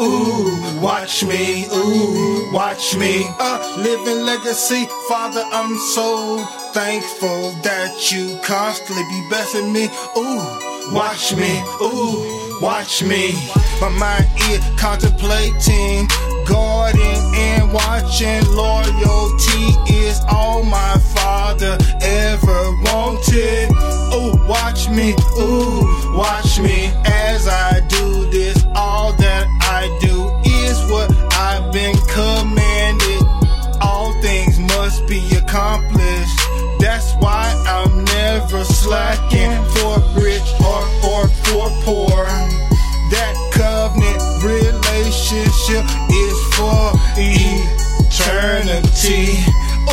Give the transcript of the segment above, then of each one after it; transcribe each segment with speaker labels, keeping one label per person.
Speaker 1: ooh, watch me, ooh, watch me. A living legacy, Father, I'm so thankful that you constantly be blessing me. Ooh, watch me, ooh, watch me. My mind is contemplating, guarding and watching. Loyalty is all my Father ever wanted. Ooh, watch me, ooh, watch me relationship is for eternity.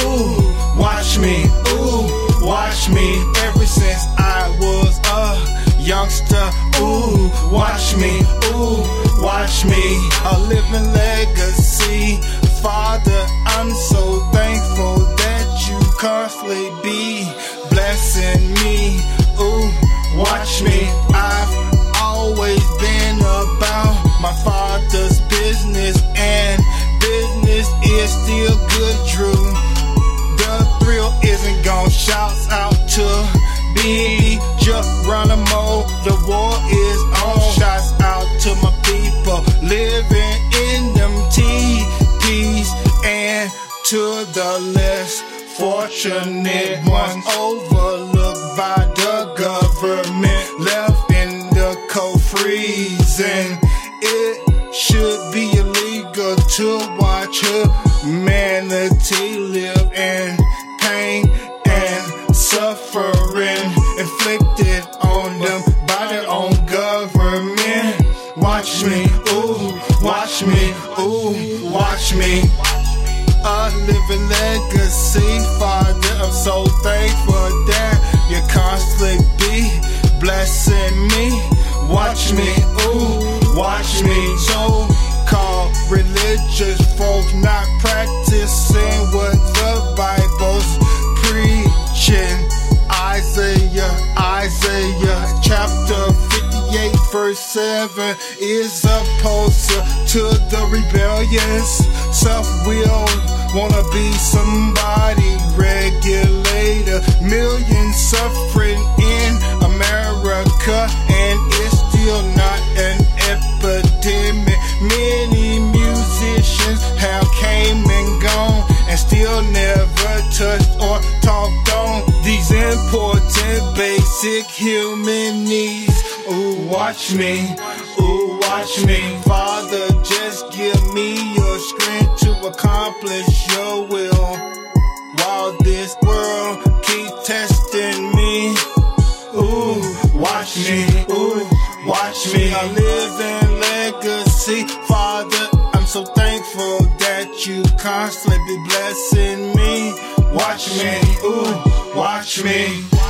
Speaker 1: Ooh, watch me, ooh, watch me. Ever since I was a youngster, ooh, watch me, ooh, watch me. A living legacy. Father, I'm so thankful that you constantly be blessing me. Ooh, watch me. I've always B. Geronimo. The war is on. Shouts out to my people living in them TPs and to the less fortunate ones overlooked by the government, left in the cold freezing. It should be illegal to watch humanity live in Watch me, ooh, watch me, ooh, watch me. A living legacy, Father. I'm so thankful that you constantly be blessing me. Watch me, ooh, watch me. So verse 7 is opposed to the rebellious self will. Wanna be somebody, regulator. Millions suffering basic human needs. Ooh, watch me, ooh, watch me. Father, just give me your strength to accomplish your will. While this world keep testing me. Ooh, watch me, ooh, watch me. I live in legacy. Father, I'm so thankful that you constantly be blessing me. Watch me, ooh, watch me.